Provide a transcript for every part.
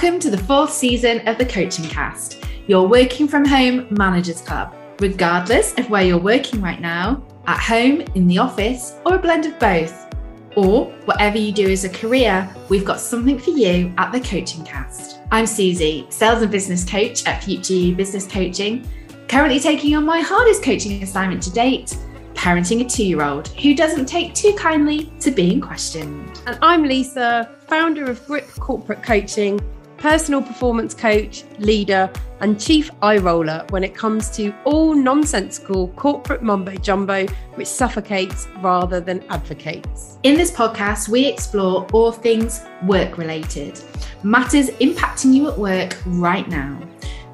Welcome to the fourth season of the Coaching Cast, your working from home managers club. Regardless of where you're working right now, at home, in the office, or a blend of both, or whatever you do as a career, we've got something for you at the Coaching Cast. I'm Suzy, sales and business coach at Future Business Coaching, currently taking on my hardest coaching assignment to date parenting a two year old who doesn't take too kindly to being questioned. And I'm Lisa, founder of Grip Corporate Coaching, personal performance coach, leader, and chief eye roller when it comes to all nonsensical corporate mumbo jumbo which suffocates rather than advocates. In this podcast, we explore all things work related, matters impacting you at work right now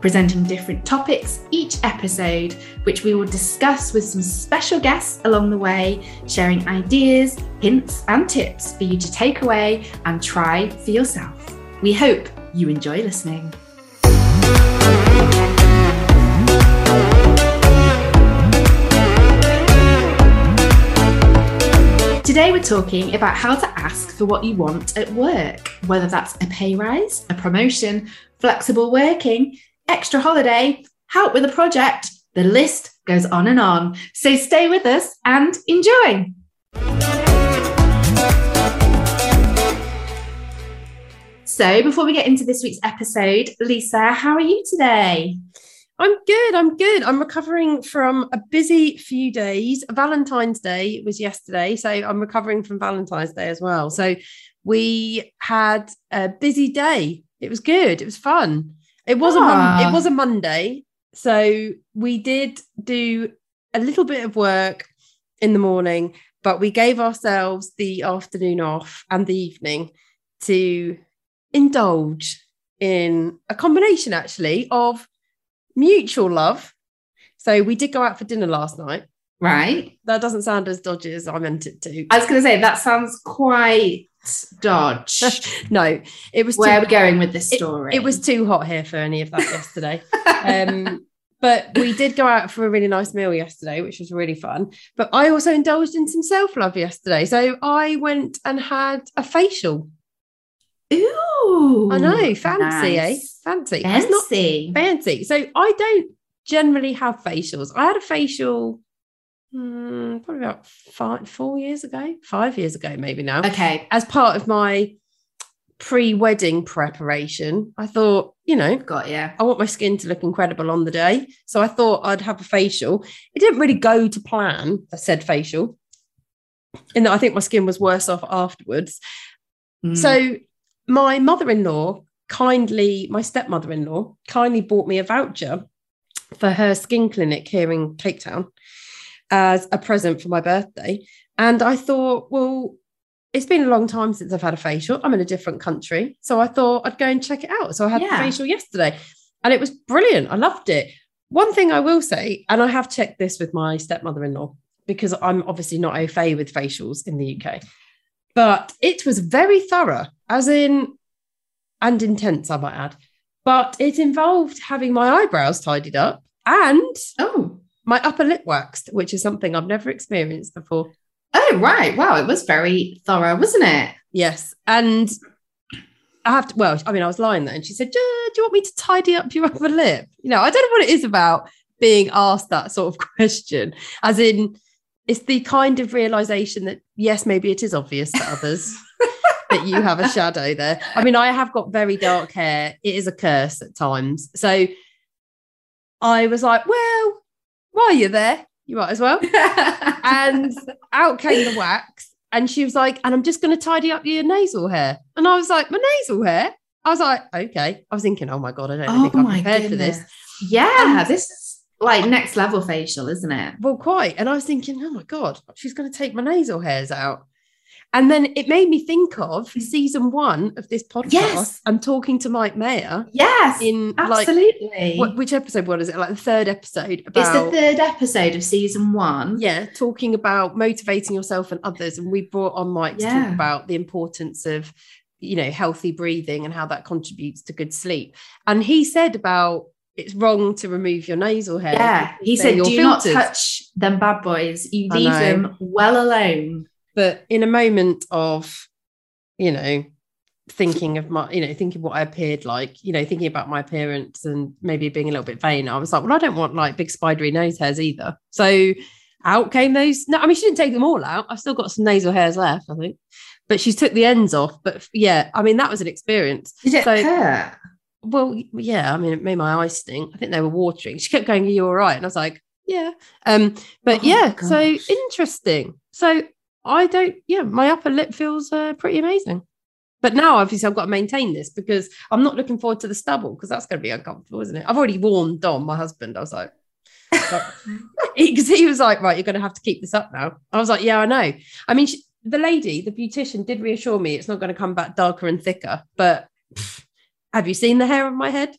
presenting different topics each episode, which we will discuss with some special guests along the way, sharing ideas, hints, and tips for you to take away and try for yourself. We hope you enjoy listening. Today, we're talking about how to ask for what you want at work, whether that's a pay rise, a promotion, flexible working, extra holiday, help with a project. The list goes on and on. So stay with us and enjoy. So, before we get into this week's episode, Lisa, how are you today? I'm good. I'm good. I'm recovering from a busy few days. Valentine's Day was yesterday. So, I'm recovering from Valentine's Day as well. So, we had a busy day. It was good. It was fun. It was ah. a mon- it was a Monday, so we did do a little bit of work in the morning, but we gave ourselves the afternoon off and the evening to indulge in a combination actually of mutual love. So we did go out for dinner last night. Right. That doesn't sound as dodgy as I meant it to. I was going to say that sounds quite dodge. no, it was. Where are we going with this story? It, it, was too hot here for any of that yesterday. um, but we did go out for a really nice meal yesterday, which was really fun. But I also indulged in some self love yesterday. So I went and had a facial. Ooh, I know, fancy, eh? nice. eh? Fancy, fancy, fancy. So I don't generally have facials. I had a facial Hmm, probably about five, four years ago, five years ago, maybe now. Okay. As part of my pre-wedding preparation, I thought, you know, got yeah. I want my skin to look incredible on the day, so I thought I'd have a facial. It didn't really go to plan. I said facial, in that I think my skin was worse off afterwards. Mm. So my mother-in-law kindly, my stepmother-in-law kindly bought me a voucher for her skin clinic here in Cape Town as a present for my birthday. And I thought, well, it's been a long time since I've had a facial. I'm in a different country. So I thought I'd go and check it out. So I had yeah. the facial yesterday and it was brilliant. I loved it. One thing I will say, and I have checked this with my stepmother in law because I'm obviously not au fait with facials in the UK, but it was very thorough, as in, and intense, I might add. But it involved having my eyebrows tidied up and oh my upper lip waxed, which is something I've never experienced before. Oh, right. Wow. It was very thorough, wasn't it? Yes. And I have to, well, I mean, I was lying there and she said, do, do you want me to tidy up your upper lip? You know, I don't know what it is about being asked that sort of question, as in, it's the kind of realization that, yes, maybe it is obvious to others. that you have a shadow there. I mean, I have got very dark hair. It is a curse at times. So I was like, well, while you're there, you might as well. and out came the wax. And she was like, and I'm just going to tidy up your nasal hair. And I was like, my nasal hair? I was like, okay. I was thinking, oh my God, I don't oh think I'm prepared goodness. for this. Yeah, and, this is like next level facial, isn't it? Well, quite. And I was thinking, oh my God, she's going to take my nasal hairs out. And then it made me think of mm. season one of this podcast. Yes. I'm talking to Mike Mayer. Yes. In absolutely. Like, what, which episode? What is it? Like the third episode. About, it's the third episode of season one. Yeah. Talking about motivating yourself and others. And we brought on Mike to talk about the importance of, you know, healthy breathing and how that contributes to good sleep. And he said about it's wrong to remove your nasal hair. Yeah. He said, do filters. not touch them bad boys. You leave them well alone but in a moment of, you know, thinking of my, you know, thinking what I appeared like, you know, thinking about my appearance and maybe being a little bit vain. I was like, well, I don't want like big spidery nose hairs either. So out came those. No, I mean, she didn't take them all out. I've still got some nasal hairs left, I think. But she took the ends off. But yeah, I mean, that was an experience. Did it So- hurt? Well, yeah, I mean, it made my eyes stink. I think they were watering. She kept going, Are you all right? And I was like, Yeah. Um, but Oh, yeah, so interesting. So I don't, yeah, my upper lip feels uh, pretty amazing. But now, obviously, I've got to maintain this because I'm not looking forward to the stubble because that's going to be uncomfortable, isn't it? I've already warned Dom, my husband. I was like, because he, was like, right, you're going to have to keep this up now. I was like, yeah, I know. I mean, she, the lady, the beautician, did reassure me it's not going to come back darker and thicker. But have you seen the hair on my head?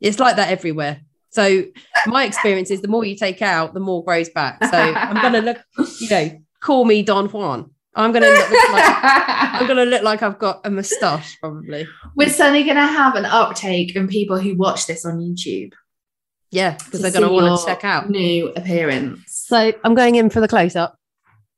It's like that everywhere. So my experience is the more you take out, the more grows back. So I'm going to look, you know, call me Don Juan. I'm going to look like I'm to look like I've got a moustache probably. We're suddenly going to have an uptake in people who watch this on YouTube. Yeah, because they're going to want to check out. new appearance. So I'm going in for the close up.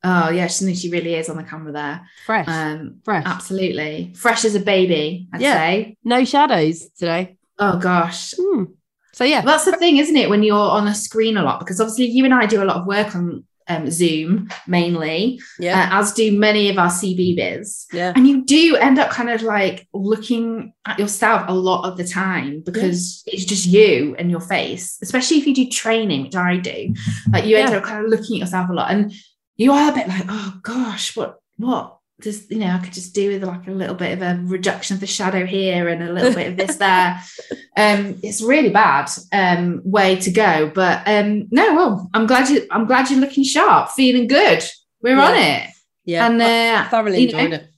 Oh yeah, she, she really is on the camera there. Fresh. Um, Fresh. absolutely fresh as a baby. I'd Yeah. say. No shadows today. Oh gosh, Hmm. So yeah. That's the thing, isn't it? When you're on a screen a lot, because obviously you and I do a lot of work on um, Zoom mainly, Yeah. uh, as do many of our CBBs. yeah. And you do end up kind of like looking at yourself a lot of the time because it's just you and your face, especially if you do training, which I do. Like you end Yeah. up kind of looking at yourself a lot and you are a bit like, oh gosh, what, what? Just, you know, I could just do with like a little bit of a reduction of the shadow here and a little bit of this there. Um, it's really bad um way to go. But um no, well, I'm glad you I'm glad you're looking sharp, feeling good. We're on it. Yeah. And I uh thoroughly you know, it.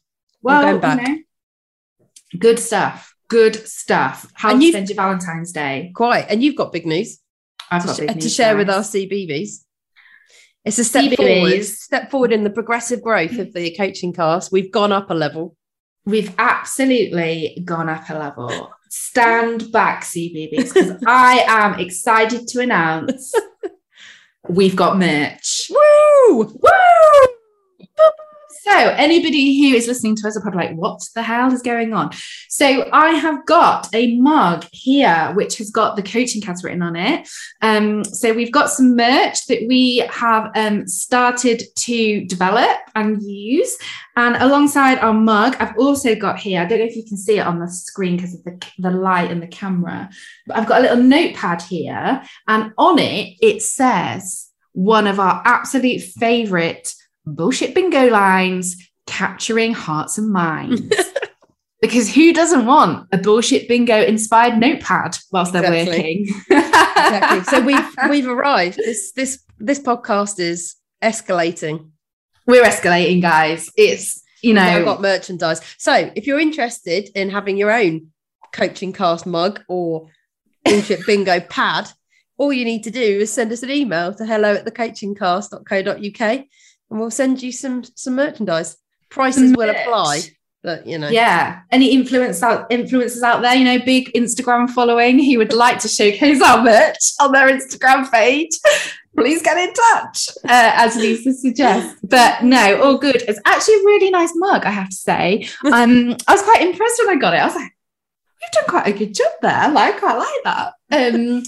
well, you know, good stuff. Good stuff. How And to spend your Valentine's Day? Quite. And you've got big news I've to, got sh- big to news, share with our guys. CBBs. It's a step CBBs. forward. Step forward in the progressive growth of the coaching cast. We've gone up a level. We've absolutely gone up a level. Stand back, CBBs, because I am excited to announce we've got merch. Woo! Woo! So, anybody who is listening to us are probably like, what the hell is going on? So, I have got a mug here which has got the coaching cast written on it. Um, so, we've got some merch that we have um, started to develop and use. And alongside our mug, I've also got here, I don't know if you can see it on the screen because of the, the light and the camera, but I've got a little notepad here. And on it, it says one of our absolute favorite bullshit bingo lines capturing hearts and minds. because who doesn't want a bullshit bingo inspired notepad whilst they're Exactly. working? Exactly. So we've we've arrived. This this this podcast is escalating. we're escalating, guys. It's you know We've got merchandise. So if you're interested in having your own coaching cast mug or bullshit bingo pad, all you need to do is send us an email to hello at thecoachingcast.co.uk and we'll send you some some merchandise. Prices will apply, but you know. yeah. Any influence out influencers out there you know big instagram following who would like to showcase our merch on their instagram page please get in touch uh, as lisa suggests. But no all good. It's actually a really nice mug i have to say. Um i was quite impressed when i got it. I was like we've done quite a good job there. Like i quite like that. Um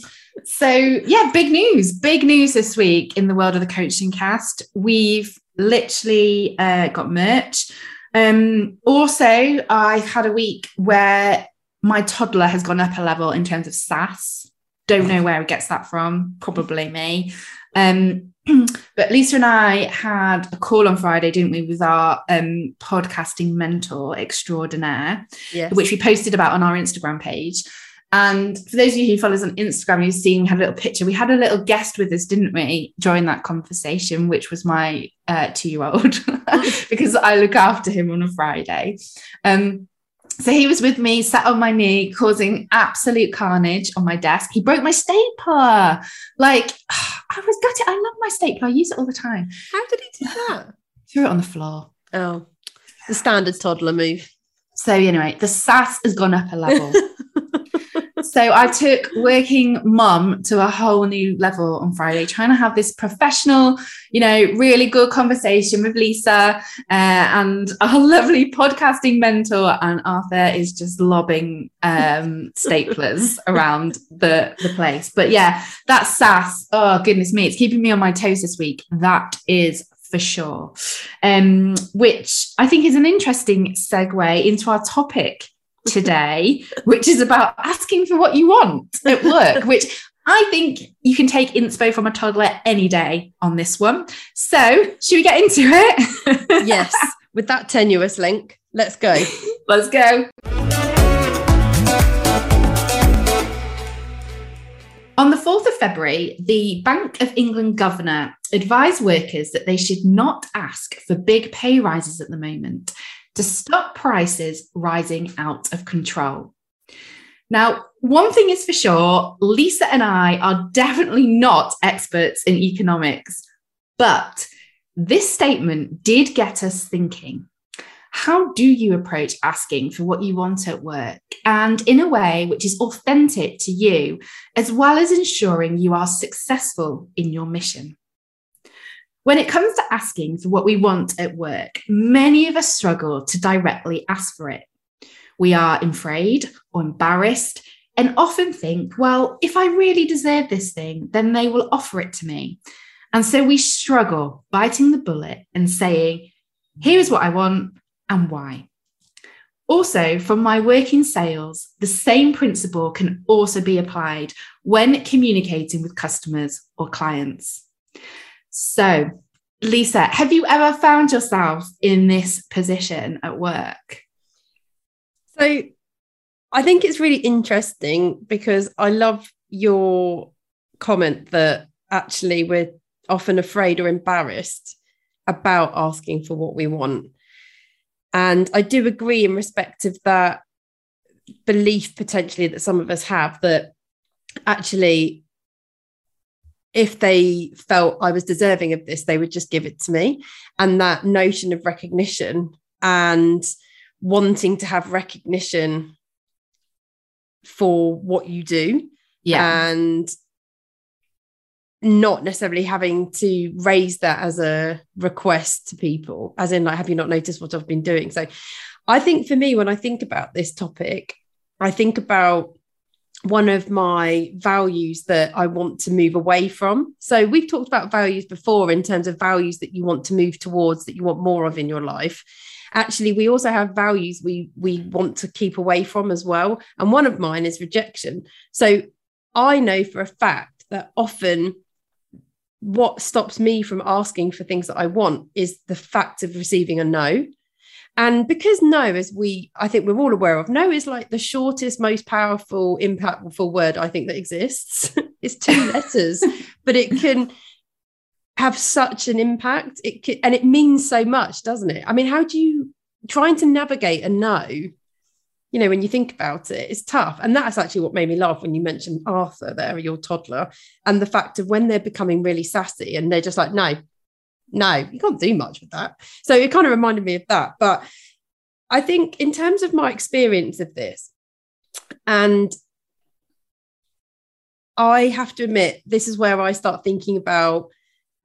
so yeah big news big news this week in the world of the coaching cast we've literally uh, got merch um, also, I've had a week where my toddler has gone up a level in terms of sass. Don't know where he gets that from. Probably me. Um, but Lisa and I had a call on Friday, didn't we, with our um, podcasting mentor extraordinaire, Yes. which we posted about on our Instagram page. And for those of you who follow us on Instagram, you've seen we had a little picture. We had a little guest with us, didn't we, during that conversation, which was my uh, two-year-old, because I look after him on a Friday. Um, so he was with me, sat on my knee, causing absolute carnage on my desk. He broke my stapler. Like I was gutted. I love my stapler. I use it all the time. How did he do that? Threw it on the floor. Oh, the standard toddler move. So anyway, the sass has gone up a level. so I took working mum to a whole new level on Friday, trying to have this professional, you know, really good conversation with Lisa uh, and our lovely podcasting mentor. And Arthur is just lobbing um, staplers around the, the place. But yeah, that sass, oh goodness me, it's keeping me on my toes this week. That is for sure. Um, which I think is an interesting segue into our topic today, which is about asking for what you want at work, which I think you can take inspo from a toddler any day on this one. So, should we get into it? yes, with that tenuous link, let's go. let's go. On the 4th of February, the Bank of England governor advised workers that they should not ask for big pay rises at the moment to stop prices rising out of control. Now, one thing is for sure Lisa and I are definitely not experts in economics, but this statement did get us thinking. How do you approach asking for what you want at work and in a way which is authentic to you, as well as ensuring you are successful in your mission? When it comes to asking for what we want at work, many of us struggle to directly ask for it. We are afraid or embarrassed and often think, well, if I really deserve this thing, then they will offer it to me. And so we struggle biting the bullet and saying, here's what I want and why. Also, from my work in sales, the same principle can also be applied when communicating with customers or clients. So, Lisa, have you ever found yourself in this position at work? So, I think it's really interesting because I love your comment that actually we're often afraid or embarrassed about asking for what we want. And I do agree in respect of that belief potentially that some of us have that actually if they felt I was deserving of this, they would just give it to me. And that notion of recognition and wanting to have recognition for what you do. Yeah. And not necessarily having to raise that as a request to people, as in, like, have you not noticed what I've been doing? So I think for me, when I think about this topic, I think about one of my values that I want to move away from. So we've talked about values before in terms of values that you want to move towards that you want more of in your life. Actually, we also have values we we want to keep away from as well. And one of mine is rejection. So I know for a fact that often what stops me from asking for things that I want is the fact of receiving a no. And because no, as we, I think we're all aware of, no is like the shortest, most powerful, impactful word I think that exists. it's two letters, but it can have such an impact. It can, and it means so much, doesn't it? I mean, how do you trying to navigate a no? You know, when you think about it, it's tough. And that's actually what made me laugh when you mentioned Arthur there, your toddler, and the fact of when they're becoming really sassy and they're just like, no, no, you can't do much with that. So it kind of reminded me of that. But I think in terms of my experience of this, and I have to admit, this is where I start thinking about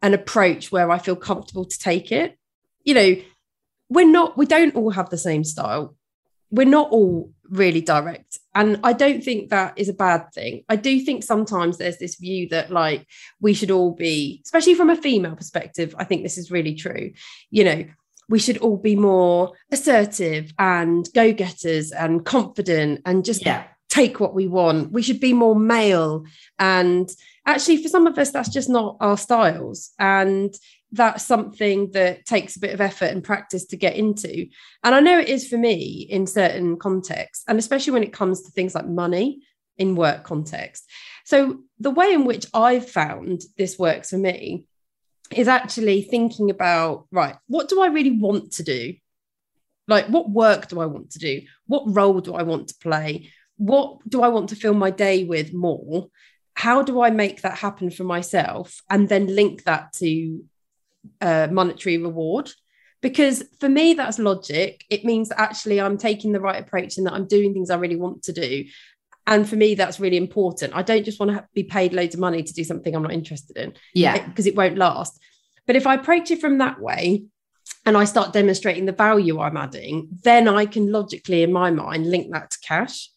an approach where I feel comfortable to take it. You know, we're not, we don't all have the same style. We're not all really direct. And I don't think that is a bad thing. I do think sometimes there's this view that, like, we should all be, especially from a female perspective, I think this is really true. You know, we should all be more assertive and go getters and confident and just yeah. take what we want. We should be more male. And actually, for some of us, that's just not our styles. And that's something that takes a bit of effort and practice to get into. And I know it is for me in certain contexts, and especially when it comes to things like money in work context. So, the way in which I've found this works for me is actually thinking about right, what do I really want to do? Like, what work do I want to do? What role do I want to play? What do I want to fill my day with more? How do I make that happen for myself? And then link that to uh, monetary reward because for me that's logic it means that actually i'm taking the right approach and that i'm doing things i really want to do And for me, that's really important. I don't just want to be paid loads of money to do something I'm not interested in. Yeah. Because it won't last. But if I approach it from that way, and I start demonstrating the value I'm adding, then I can logically, in my mind, link that to cash.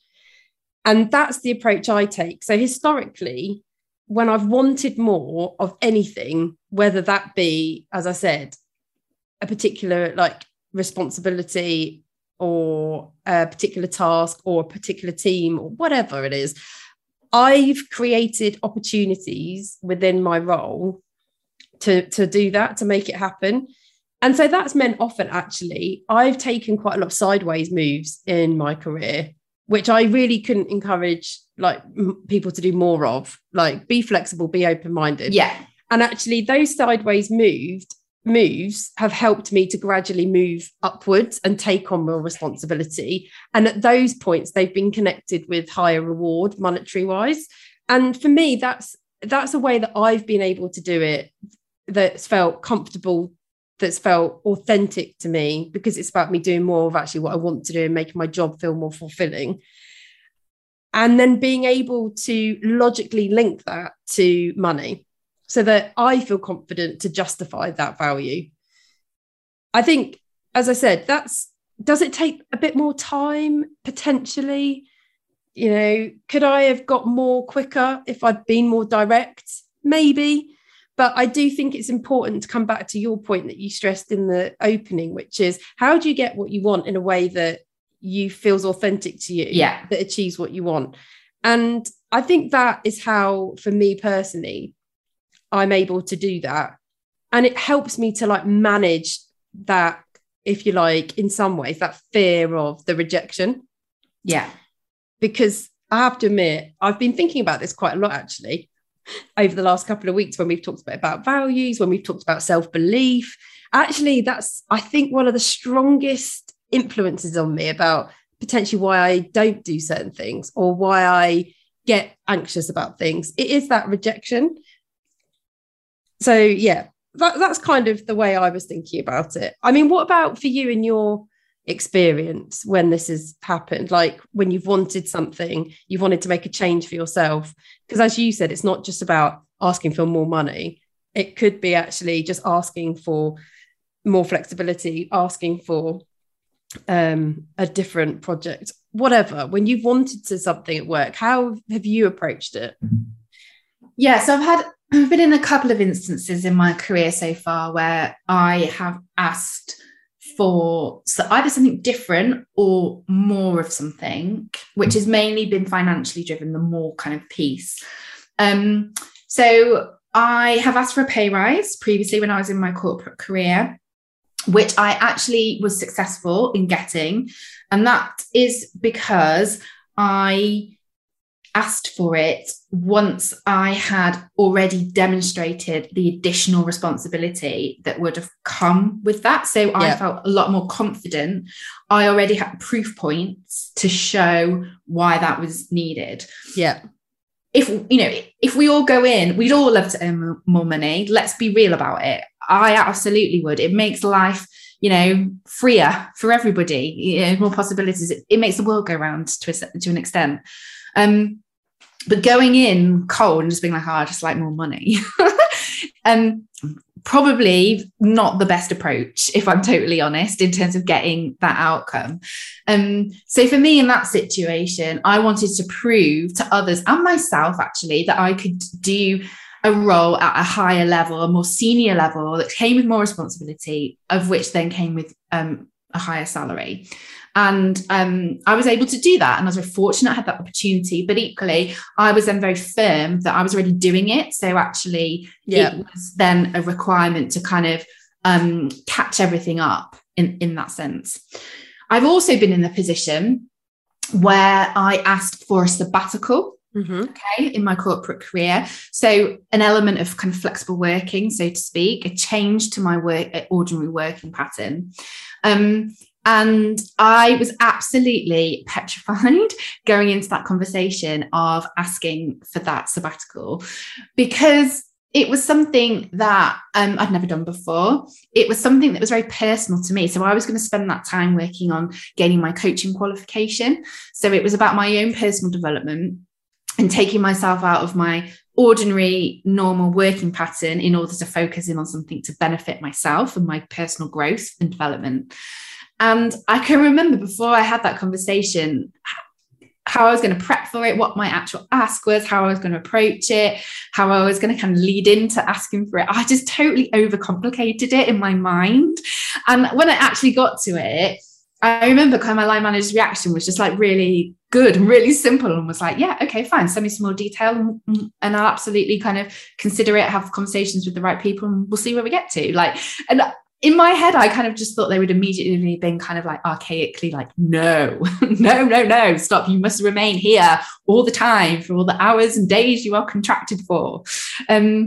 And that's the approach I take. So historically, when I've wanted more of anything, whether that be, as I said, a particular like responsibility or a particular task or a particular team or whatever it is, I've created opportunities within my role to, to do that, to make it happen. And so that's meant often actually, I've taken quite a lot of sideways moves in my career, which I really couldn't encourage like m- people to do more of. Like be flexible, be open-minded. Yeah. And actually, those sideways moved moves have helped me to gradually move upwards and take on more responsibility. And at those points, they've been connected with higher reward, monetary wise. And for me, that's that's a way that I've been able to do it that's felt comfortable that's felt authentic to me because it's about me doing more of actually what I want to do and making my job feel more fulfilling. And then being able to logically link that to money so that I feel confident to justify that value. I think, as I said, that's does it take a bit more time potentially? You know, could I have got more quicker if I'd been more direct? Maybe. But I do think it's important to come back to your point that you stressed in the opening, which is how do you get what you want in a way that you feels authentic to you, Yeah. that achieves what you want. And I think that is how, for me personally, I'm able to do that. And it helps me to like manage that, if you like, in some ways, that fear of the rejection Yeah. because I have to admit, I've been thinking about this quite a lot actually over the last couple of weeks when we've talked about, values, when we've talked about self belief. Actually, that's, I think, one of the strongest influences on me about potentially why I don't do certain things or why I get anxious about things. It is that rejection. So, yeah, that, that's kind of the way I was thinking about it. I mean, what about for you in your experience when this has happened. Like when you've wanted something you've wanted to make a change for yourself. Because as you said it's not just about asking for more money. It could be actually just asking for more flexibility asking for um a different project whatever. When you've wanted to something at work how have you approached it? Yeah, so I've had I've been in a couple of instances in my career so far where I have asked for so either something different or more of something, which has mainly been financially driven, the more kind of piece. Um, so I have asked for a pay rise previously when I was in my corporate career, which I actually was successful in getting. And that is because I asked for it once I had already demonstrated the additional responsibility that would have come with that. So I felt a lot more confident. I already had proof points to show why that was needed. yeah If you know, if we all go in, we'd all love to earn more money. Let's be real about it. I absolutely would. It makes life, you know, freer for everybody. You know, more possibilities. It, it makes the world go round to a, to an extent. Um, but going in cold and just being like, oh, I just like more money. um, probably not the best approach, if I'm totally honest, in terms of getting that outcome. Um, so for me in that situation, I wanted to prove to others and myself actually that I could do a role at a higher level, a more senior level that came with more responsibility, of which then came with um, a higher salary. And um, I was able to do that. And I was very fortunate I had that opportunity. But equally, I was then very firm that I was already doing it. So actually, yeah it was then a requirement to kind of um, catch everything up in, in that sense. I've also been in the position where I asked for a sabbatical Mhm. okay, in my corporate career. So an element of kind of flexible working, so to speak, a change to my work ordinary working pattern. Um, and I was absolutely petrified going into that conversation of asking for that sabbatical because it was something that um, I'd never done before. It was something that was very personal to me. So I was going to spend that time working on gaining my coaching qualification. So it was about my own personal development and taking myself out of my ordinary, normal working pattern in order to focus in on something to benefit myself and my personal growth and development. And I can remember before I had that conversation how I was going to prep for it, what my actual ask was, how I was going to approach it, how I was going to kind of lead into asking for it. I just totally overcomplicated it in my mind. And when I actually got to it, I remember kind of my line manager's reaction was just like really good and really simple and was like, yeah, okay, fine, send me some more detail and, and I'll absolutely kind of consider it, have conversations with the right people and we'll see where we get to. Like, and in my head, I kind of just thought they would immediately have been kind of like archaically like, no, no, no, no, stop. You must remain here all the time for all the hours and days you are contracted for. Um,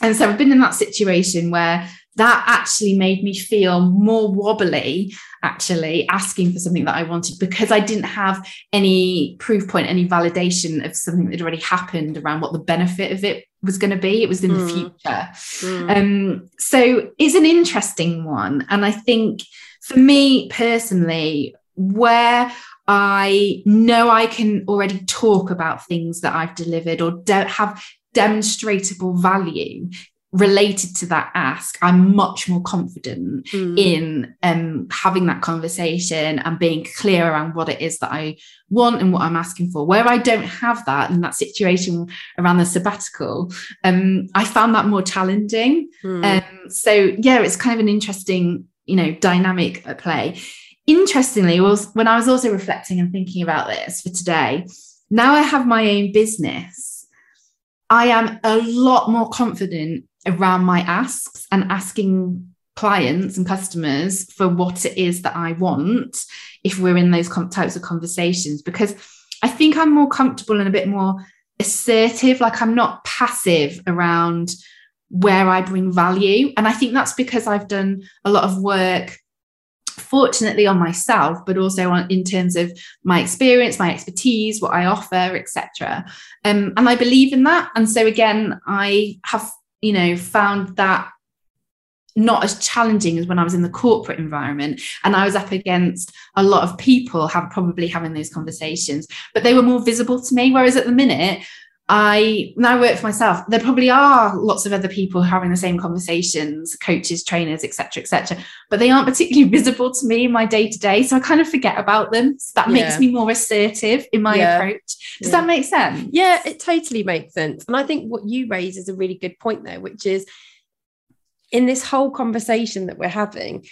and so I've been in that situation where that actually made me feel more wobbly actually asking for something that I wanted because I didn't have any proof point, any validation of something that had already happened around what the benefit of it was going to be. It was in mm. the future. Mm. Um, so it's an interesting one. And I think for me personally, where I know I can already talk about things that I've delivered or don't have demonstrable value related to that ask, I'm much more confident mm. in um, having that conversation and being clear around what it is that I want and what I'm asking for. Where I don't have that in that situation around the sabbatical, um, I found that more challenging. Mm. Um, so yeah, it's kind of an interesting, you know, dynamic at play. Interestingly, was when I was also reflecting and thinking about this for today. Now I have my own business. I am a lot more confident around my asks and asking clients and customers for what it is that I want if we're in those types of conversations. Because I think I'm more comfortable and a bit more assertive. Like I'm not passive around where I bring value. And I think that's because I've done a lot of work fortunately on myself but also on in terms of my experience my expertise what I offer etc um, and I believe in that. And so again I have you know, found that not as challenging as when I was in the corporate environment and I was up against a lot of people have probably having those conversations, but they were more visible to me. Whereas at the minute, I now work for myself. There probably are lots of other people having the same conversations, coaches, trainers, etc., etc. but they aren't particularly visible to me in my day to day. So I kind of forget about them. So that yeah. makes me more assertive in my yeah. approach. Does yeah. that make sense? Yeah, it totally makes sense. And I think what you raise is a really good point there, which is in this whole conversation that we're having,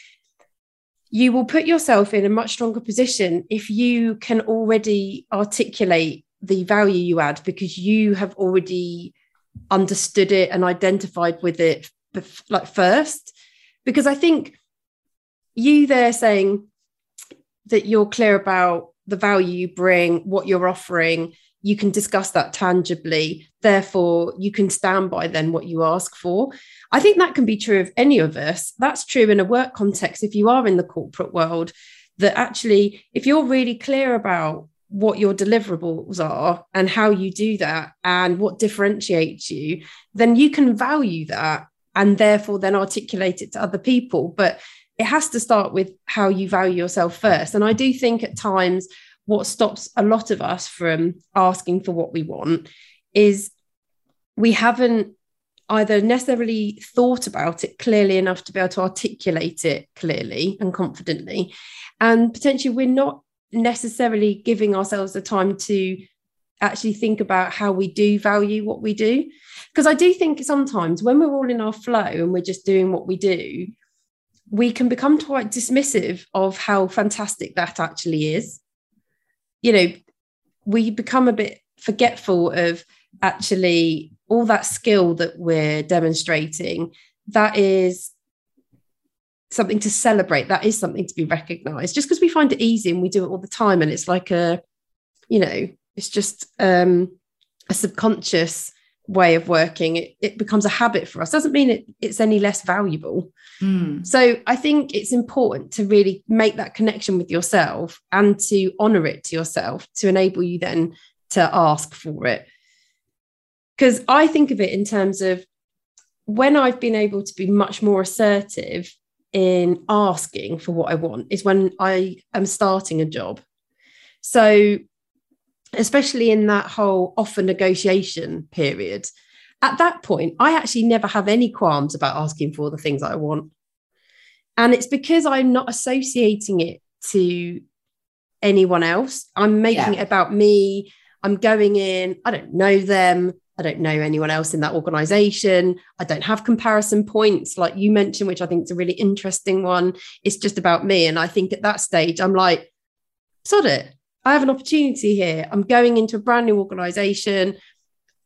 you will put yourself in a much stronger position if you can already articulate the value you add because you have already understood it and identified with it like first. Because i think you there saying that you're clear about the value you bring what you're offering you can discuss that tangibly. Therefore you can stand by then what you ask for. I think that can be true of any of us. That's true in a work context if you are in the corporate world that actually if you're really clear about what your deliverables are and how you do that and what differentiates you, then you can value that and therefore then articulate it to other people. But it has to start with how you value yourself first. And I do think at times what stops a lot of us from asking for what we want is we haven't either necessarily thought about it clearly enough to be able to articulate it clearly and confidently. And potentially we're not necessarily giving ourselves the time to actually think about how we do value what we do. Because I do think sometimes when we're all in our flow and we're just doing what we do, we can become quite dismissive of how fantastic that actually is. You know, we become a bit forgetful of actually all that skill that we're demonstrating that is something to celebrate. That is something to be recognized. Just because we find it easy and we do it all the time and it's like a you know it's just um a subconscious way of working it, it becomes a habit for us. Doesn't mean it, it's any less valuable. Mm. so i think it's important to really make that connection with yourself and to honor it to yourself to enable you then to ask for it. Because i think of it in terms of when I've been able to be much more assertive in asking for what I want is when I am starting a job. So, especially in that whole offer negotiation period, at that point, I actually never have any qualms about asking for the things I want. And it's because I'm not associating it to anyone else. I'm making yeah. it about me. I'm going in, I don't know them. I don't know anyone else in that organization. I don't have comparison points like you mentioned, which I think is a really interesting one. It's just about me. And I think at that stage, I'm like, sod it. I have an opportunity here. I'm going into a brand new organization.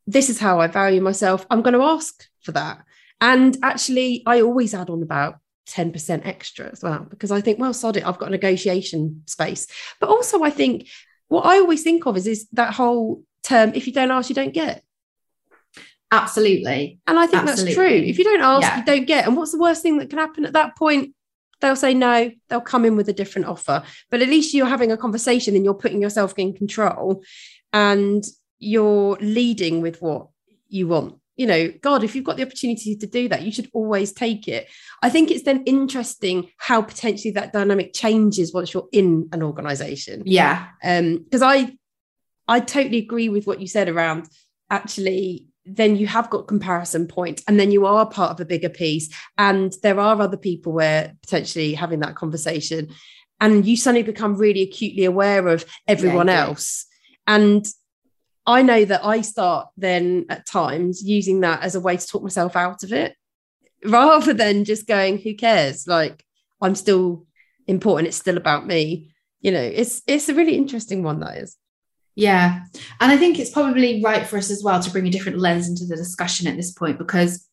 This is how I value myself. I'm going to ask for that. And actually, I always add on about 10% extra as well, because I think, well, sod it, I've got negotiation space. But also, I think what I always think of is, is that whole term if you don't ask, you don't get. Absolutely. And I think Absolutely. that's true. If you don't ask, yeah. you don't get. And what's the worst thing that can happen at that point? They'll say no, they'll come in with a different offer. But at least you're having a conversation and you're putting yourself in control and you're leading with what you want. You know, God, if you've got the opportunity to do that, you should always take it. I think it's then interesting how potentially that dynamic changes once you're in an organization. Yeah. Um, because I I totally agree with what you said around actually then you have got comparison point and then you are part of a bigger piece and there are other people where potentially having that conversation and you suddenly become really acutely aware of everyone yeah, else. And i know that i start then at times using that as a way to talk myself out of it rather than just going who cares? Like i'm still important. It's still about me. You know it's it's a really interesting one that is yeah. And I think it's probably right for us as well to bring a different lens into the discussion at this point because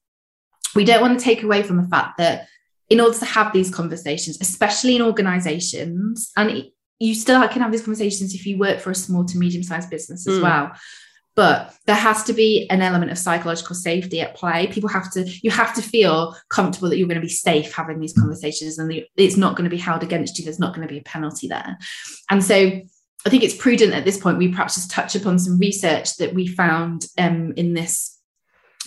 we don't want to take away from the fact that in order to have these conversations, especially in organizations, and you still can have these conversations if you work for a small to medium sized business as mm. well. But there has to be an element of psychological safety at play. People have to, you have to feel comfortable that you're going to be safe having these conversations and it's not going to be held against you. There's not going to be a penalty there. And so I think it's prudent at this point we perhaps just touch upon some research that we found um, in this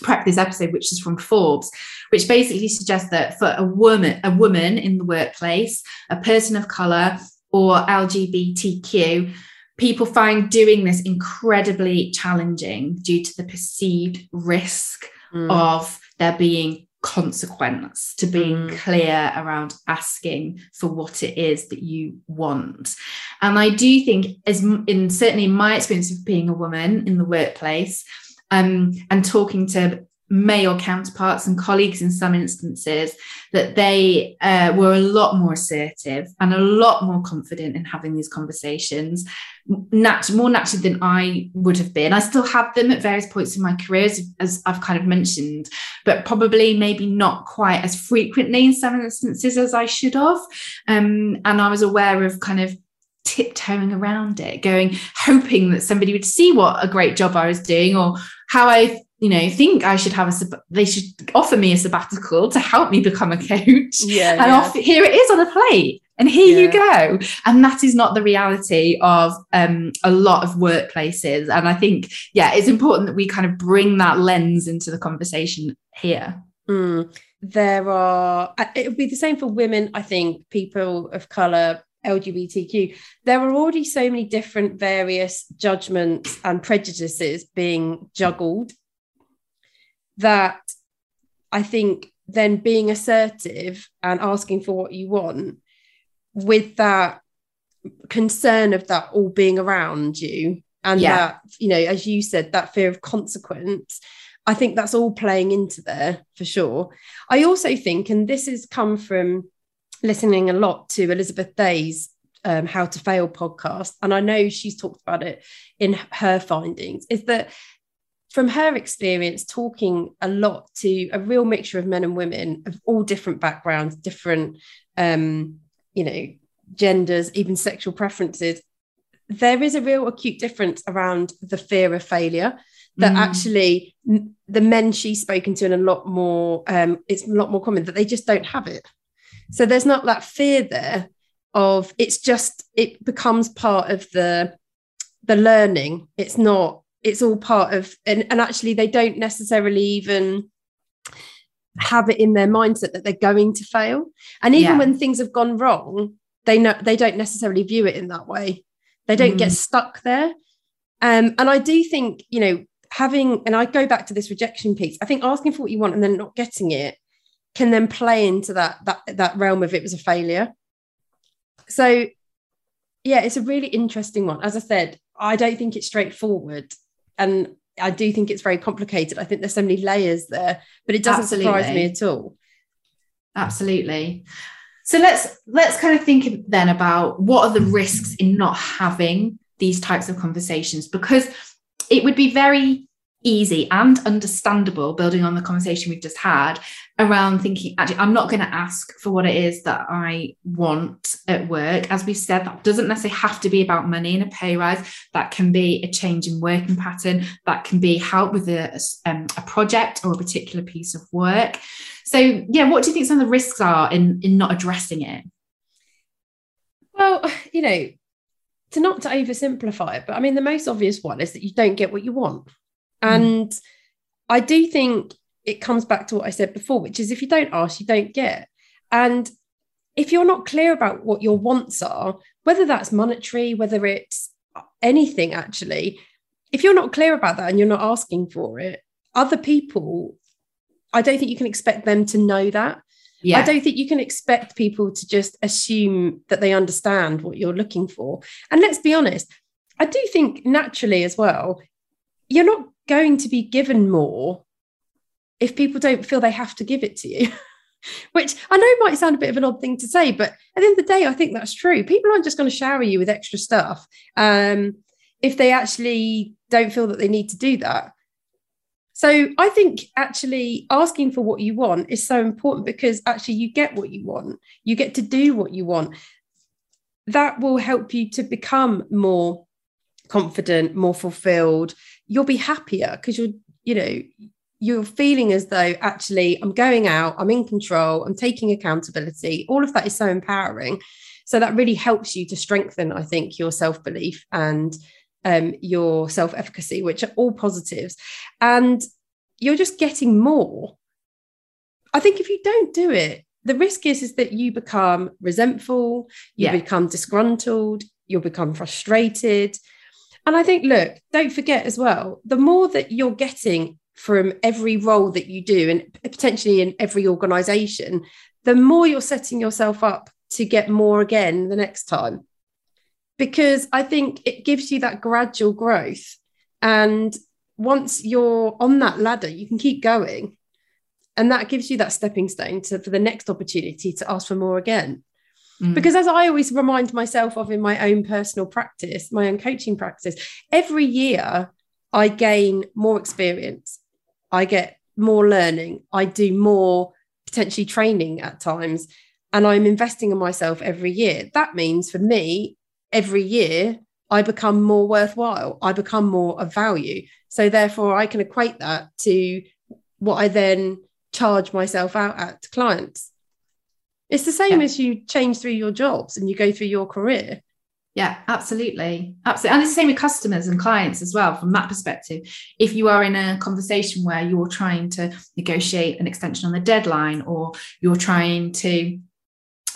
practice episode, which is from Forbes, which basically suggests that for a woman, a woman in the workplace, a person of color, or LGBTQ, people find doing this incredibly challenging due to the perceived risk mm. of there being consequence to being mm. clear around asking for what it is that you want and i do think as in certainly my experience of being a woman in the workplace um, and talking to male counterparts and colleagues in some instances that they uh, were a lot more assertive and a lot more confident in having these conversations nat- more naturally than I would have been. I still have them at various points in my career, as, as I've kind of mentioned, but probably maybe not quite as frequently in some instances as I should have. Um, and I was aware of kind of tiptoeing around it, going, hoping that somebody would see what a great job I was doing or how I you know think i should have a they should offer me a sabbatical to help me become a coach yeah and yeah. Off, here it is on a plate and here yeah. you go and that is not the reality of um, a lot of workplaces and i think yeah it's important that we kind of bring that lens into the conversation here mm. there are it would be the same for women i think people of color LGBTQ, there are already so many different various judgments and prejudices being juggled that I think then being assertive and asking for what you want with that concern of that all being around you and yeah. that you know as you said that fear of consequence i think that's all playing into there for sure i also think and this has come from listening a lot to elizabeth day's um, how to fail podcast and i know she's talked about it in her findings is that from her experience, talking a lot to a real mixture of men and women of all different backgrounds, different, um, you know, genders, even sexual preferences, there is a real acute difference around the fear of failure. That mm. actually, the men she's spoken to, and a lot more, um, it's a lot more common that they just don't have it. So there's not that fear there of it's just it becomes part of the the learning. It's not it's all part of and, and actually they don't necessarily even have it in their mindset that they're going to fail. And even yeah. when things have gone wrong, they know they don't necessarily view it in that way. They don't mm. get stuck there. Um, and I do think, you know, having, and I go back to this rejection piece, I think asking for what you want and then not getting it can then play into that that that realm of it was a failure. So yeah, it's a really interesting one. As I said, I don't think it's straightforward. And I do think it's very complicated. I think there's so many layers there, but it doesn't Absolutely. surprise me at all. Absolutely. So let's let's kind of think then about what are the risks in not having these types of conversations because it would be very easy and understandable building on the conversation we've just had around thinking actually i'm not going to ask for what it is that i want at work. As we said that doesn't necessarily have to be about money and a pay rise. That can be a change in working pattern. That can be help with a, um, a project or a particular piece of work. So yeah what do you think some of the risks are in in not addressing it? Well you know to not to oversimplify it but i mean the most obvious one is that you don't get what you want Mm. And I do think it comes back to what I said before, which is if you don't ask, you don't get. And if you're not clear about what your wants are, whether that's monetary, whether it's anything actually, if you're not clear about that and you're not asking for it, other people, I don't think you can expect them to know that. Yeah. I don't think you can expect people to just assume that they understand what you're looking for. And let's be honest, I do think naturally as well, you're not going to be given more if people don't feel they have to give it to you. Which I know might sound a bit of an odd thing to say, but at the end of the day, I think that's true. People aren't just going to shower you with extra stuff um, if they actually don't feel that they need to do that. So I think actually asking for what you want is so important because actually you get what you want, you get to do what you want. That will help you to become more confident, more fulfilled, you'll be happier because you're, you know, you're feeling as though actually I'm going out, I'm in control, I'm taking accountability. All of that is so empowering. So that really helps you to strengthen, I think, your self belief and um, your self efficacy, which are all positives. And you're just getting more. I think if you don't do it, the risk is, is that you become resentful, you yeah. become disgruntled, you'll become frustrated, and I think, look, don't forget as well, the more that you're getting from every role that you do and potentially in every organization, the more you're setting yourself up to get more again the next time. Because I think it gives you that gradual growth. And once you're on that ladder, you can keep going. And that gives you that stepping stone to, for the next opportunity to ask for more again. Mm. Because as I always remind myself of in my own personal practice, my own coaching practice, every year I gain more experience. I get more learning. I do more potentially training at times. And I'm investing in myself every year. That means for me, every year, I become more worthwhile. I become more of value. So therefore, I can equate that to what I then charge myself out at clients. It's the same yeah. as you change through your jobs and you go through your career. Yeah, absolutely. Absolutely. And it's the same with customers and clients as well, from that perspective. If you are in a conversation where you're trying to negotiate an extension on the deadline or you're trying to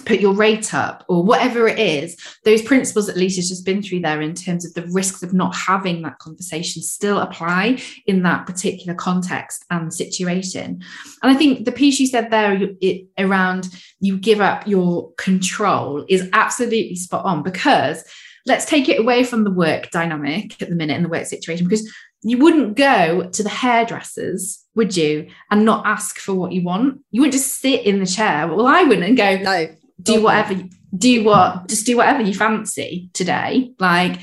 put your rate up or whatever it is those principles that lisa's just been through there in terms of the risks of not having that conversation still apply in that particular context and situation and i think the piece you said there it, around you give up your control is absolutely spot on because let's take it away from the work dynamic at the minute in the work situation because you wouldn't go to the hairdressers, would you, and not ask for what you want? You wouldn't just sit in the chair. Well, I wouldn't and go, no, do whatever do what just do whatever you fancy today. Like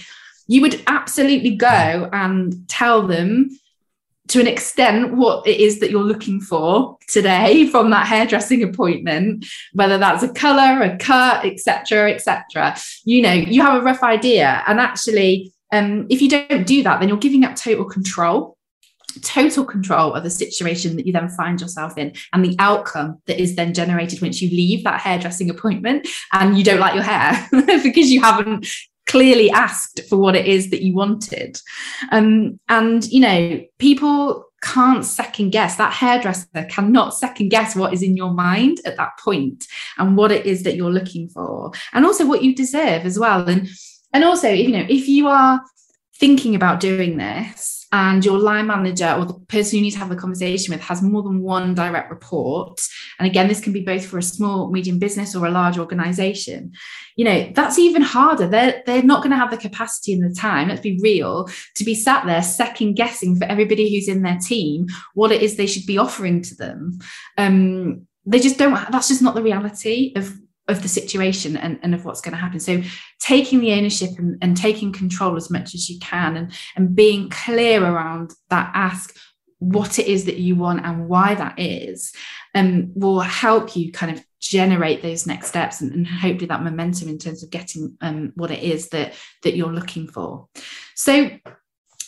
you would absolutely go and tell them to an extent what it is that you're looking for today from that hairdressing appointment whether that's a color a cut etc etc you know you have a rough idea. And actually um, if you don't do that then you're giving up total control total control of the situation that you then find yourself in and the outcome that is then generated once you leave that hairdressing appointment and you don't like your hair because you haven't clearly asked for what it is that you wanted. Um, and you know people can't second guess that hairdresser cannot second guess what is in your mind at that point and what it is that you're looking for and also what you deserve as well. And and also you know if you are thinking about doing this and your line manager or the person you need to have the conversation with has more than one direct report. And again this can be both for a small medium business or a large organization. You know that's even harder. They're they're not going to have the capacity and the time let's be real to be sat there second guessing for everybody who's in their team what it is they should be offering to them. Um they just don't that's just not the reality of of the situation and, and of what's going to happen. So taking the ownership and, and taking control as much as you can and, and being clear around that ask what it is that you want and why that is um, will help you kind of generate those next steps and, and hopefully that momentum in terms of getting um, what it is that that you're looking for so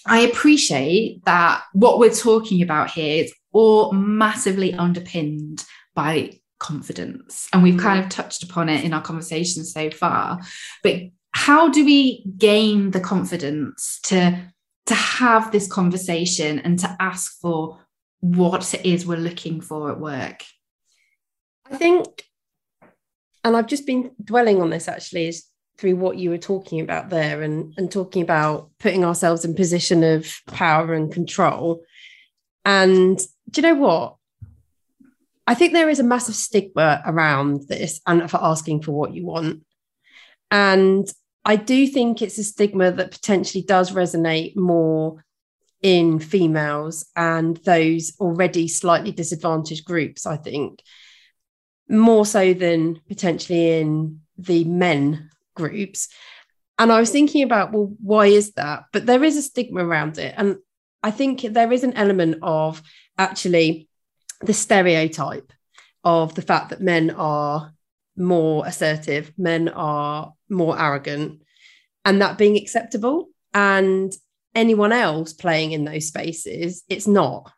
i appreciate that what we're talking about here is all massively underpinned by confidence. And we've kind of mm. touched upon it in our conversation so far. But how do we gain the confidence to, to have this conversation and to ask for what it is we're looking for at work? I think, and I've just been dwelling on this actually, is through what you were talking about there and, and talking about putting ourselves in position of power and control. And do you know what? I think there is a massive stigma around this and for asking for what you want. And I do think it's a stigma that potentially does resonate more in females and those already slightly disadvantaged groups, I think, more so than potentially in the men groups. And I was thinking about, well, why is that? But there is a stigma around it. And I think there is an element of actually the stereotype of the fact that men are more assertive, men are more arrogant, and that being acceptable. And anyone else playing in those spaces, it's not.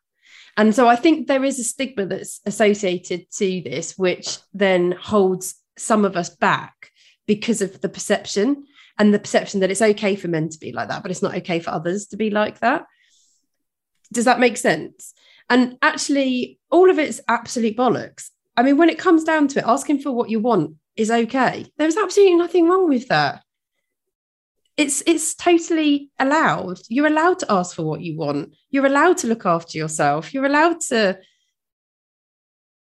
And so I think there is a stigma that's associated to this, which then holds some of us back because of the perception and the perception that it's okay for men to be like that, but it's not okay for others to be like that. Does that make sense? And actually, all of it's absolute bollocks. I mean, when it comes down to it, asking for what you want is okay. There's absolutely nothing wrong with that. It's it's totally allowed. You're allowed to ask for what you want. You're allowed to look after yourself. You're allowed to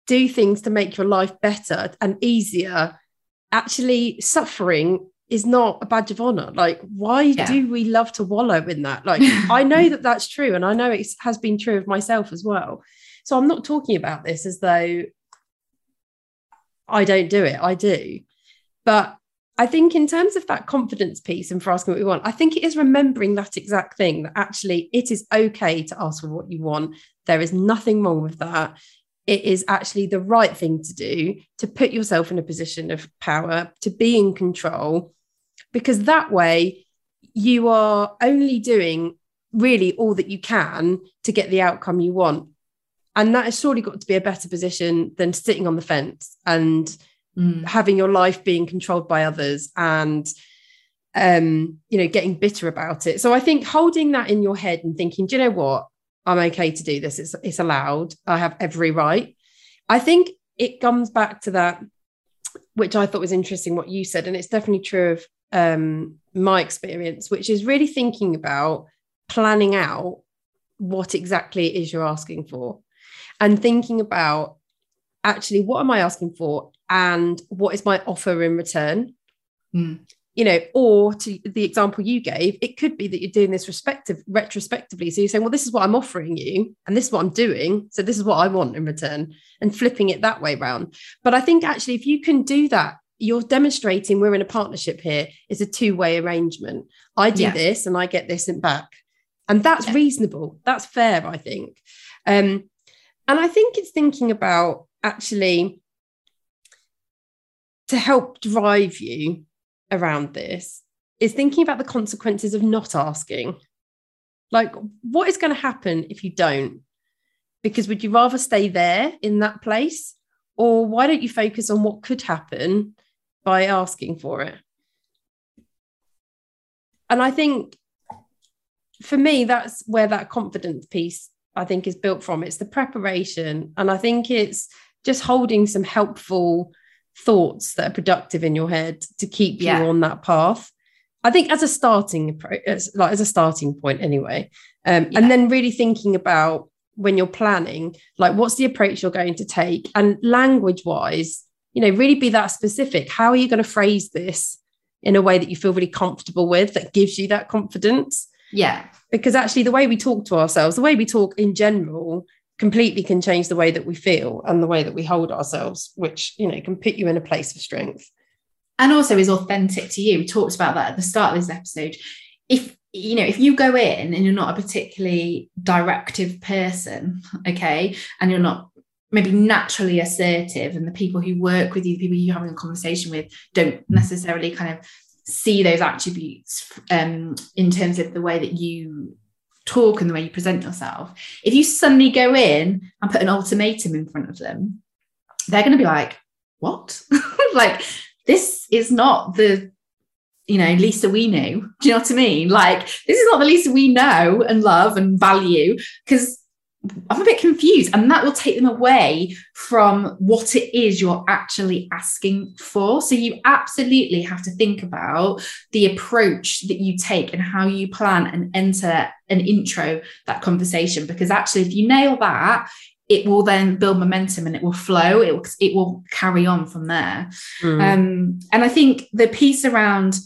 do things to make your life better and easier. Actually, suffering is not a badge of honor. Like, why yeah. do we love to wallow in that? Like, I know that that's true, and I know it has been true of myself as well. So I'm not talking about this as though I don't do it. I do, but I think in terms of that confidence piece and for asking what we want, I think it is remembering that exact thing that actually it is okay to ask for what you want. There is nothing wrong with that it is actually the right thing to do to put yourself in a position of power, to be in control, because that way you are only doing really all that you can to get the outcome you want. And that has surely got to be a better position than sitting on the fence and mm. having your life being controlled by others and um, you know, getting bitter about it. So I think holding that in your head and thinking, do you know what? I'm okay to do this. It's it's allowed. I have every right. I think it comes back to that, which I thought was interesting what you said, and it's definitely true of um, my experience, which is really thinking about planning out what exactly it is you're asking for and thinking about actually what am I asking for and what is my offer in return. Mm. You know, or to the example you gave, it could be that you're doing this respective retrospectively. So you're saying, well, this is what I'm offering you, and this is what I'm doing. So this is what I want in return, and flipping it that way around. But I think actually, if you can do that you're demonstrating we're in a partnership here. It's a two-way arrangement. I do yeah. this and I get this and back. And that's yeah. reasonable. That's fair, I think. Um, and I think it's thinking about actually to help drive you around this is thinking about the consequences of not asking. Like, what is going to happen if you don't? Because would you rather stay there in that place? Or why don't you focus on what could happen by asking for it. And I think for me, that's where that confidence piece I think is built from. It's the preparation. And I think it's just holding some helpful thoughts that are productive in your head to keep you on that path. I think as a starting as, like as a starting point anyway. Um, Yeah. and then really thinking about when you're planning, like what's the approach you're going to take and language wise, you know, really be that specific. How are you going to phrase this in a way that you feel really comfortable with that gives you that confidence? Yeah. because actually the way we talk to ourselves the way we talk in general completely can change the way that we feel and the way that we hold ourselves which you know can put you in a place of strength and also is authentic to you. We talked about that at the start of this episode. If you know, if you go in and you're not a particularly directive person, okay, and you're not maybe naturally assertive, and the people who work with you, the people you're having a conversation with, don't necessarily kind of see those attributes um, in terms of the way that you talk and the way you present yourself. If you suddenly go in and put an ultimatum in front of them, they're going to be like, "What?" like this is not the you know lisa we knew do you know what i mean like this is not the lisa we know and love and value because i'm a bit confused and that will take them away from what it is you're actually asking for. So you absolutely have to think about the approach that you take and how you plan and enter an intro that conversation because actually if you nail that it will then build momentum and it will flow. It will, it will carry on from there. Um, and I think the piece around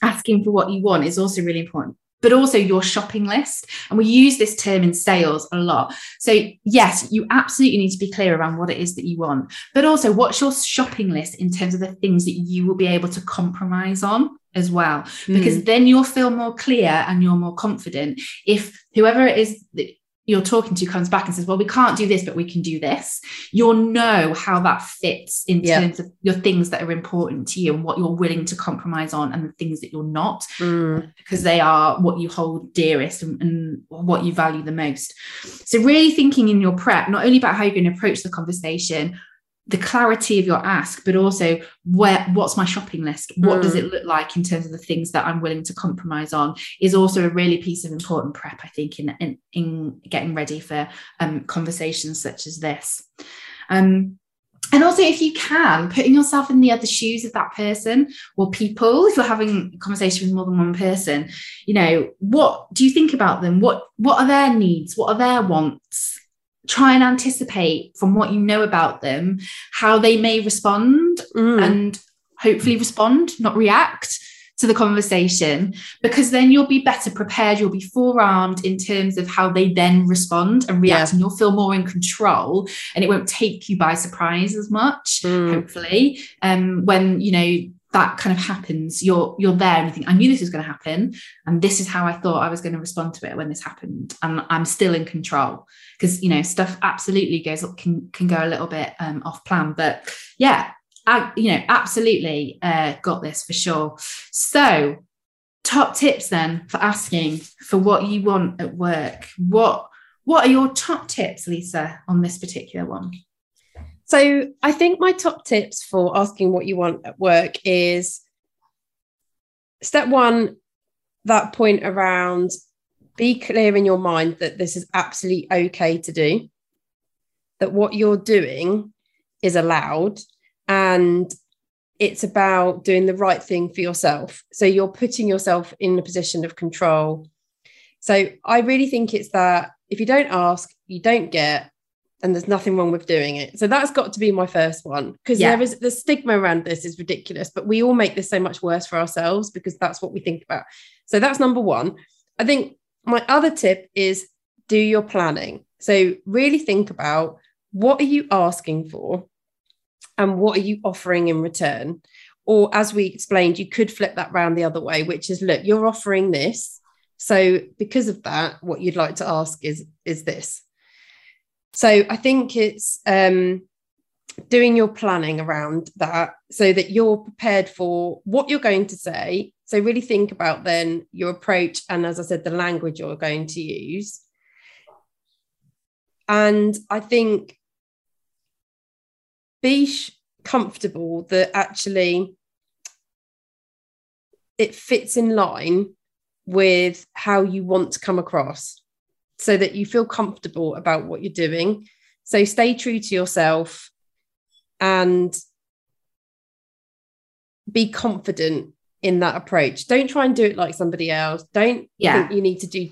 asking for what you want is also really important, but also your shopping list. And we use this term in sales a lot. So, yes, you absolutely need to be clear around what it is that you want, but also what's your shopping list in terms of the things that you will be able to compromise on as well, because hmm. then you'll feel more clear and you're more confident. If whoever it is that you're talking to comes back and says, Well, we can't do this, but we can do this, you'll know how that fits in Yeah. terms of your things that are important to you and what you're willing to compromise on and the things that you're not, Mm. because they are what you hold dearest and, and what you value the most. So, really thinking in your prep, not only about how you're going to approach the conversation, the clarity of your ask, but also where what's my shopping list? What does Mm. it look like in terms of the things that I'm willing to compromise on? Is also a really piece of important prep, I think, in in, in getting ready for um, conversations such as this. Um, and also, if you can, putting yourself in the other shoes of that person or people, if you're having a conversation with more than one person, you know, what do you think about them? What what are their needs? What are their wants? Try and anticipate from what you know about them how they may respond Mm. and hopefully respond, not react to the conversation, because then you'll be better prepared. You'll be forearmed in terms of how they then respond and react, Yeah. and you'll feel more in control and it won't take you by surprise as much, Mm. hopefully. Um, when you know that kind of happens, you're you're there and you think, I knew this was going to happen, and this is how I thought I was going to respond to it when this happened. And I'm still in control. Because you know, stuff absolutely goes can can go a little bit um, off plan. But yeah, I, you know, absolutely uh, got this for sure. So, top tips then for asking for what you want at work. What what are your top tips, Lisa, on this particular one? So I think my top tips for asking what you want at work is step one, that point around be clear in your mind that this is absolutely okay to do, that what you're doing is allowed and it's about doing the right thing for yourself. So you're putting yourself in a position of control. So I really think it's that if you don't ask, you don't get, and there's nothing wrong with doing it. So that's got to be my first one because Yeah. there is the stigma around this is ridiculous, but we all make this so much worse for ourselves because that's what we think about. So that's number one. I think my other tip is do your planning. So really think about what are you asking for and what are you offering in return? Or as we explained, you could flip that round the other way, which is look, you're offering this. So because of that, what you'd like to ask is is this. So I think it's um, doing your planning around that so that you're prepared for what you're going to say. So really think about then your approach and as I said, the language you're going to use. And I think be comfortable that actually it fits in line with how you want to come across. So that you feel comfortable about what you're doing. So stay true to yourself and be confident in that approach. Don't try and do it like somebody else. Don't yeah. think you need to do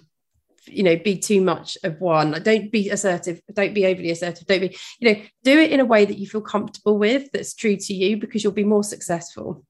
you know be too much of one don't be assertive don't be overly assertive don't be you know do it in a way that you feel comfortable with that's true to you because you'll be more successful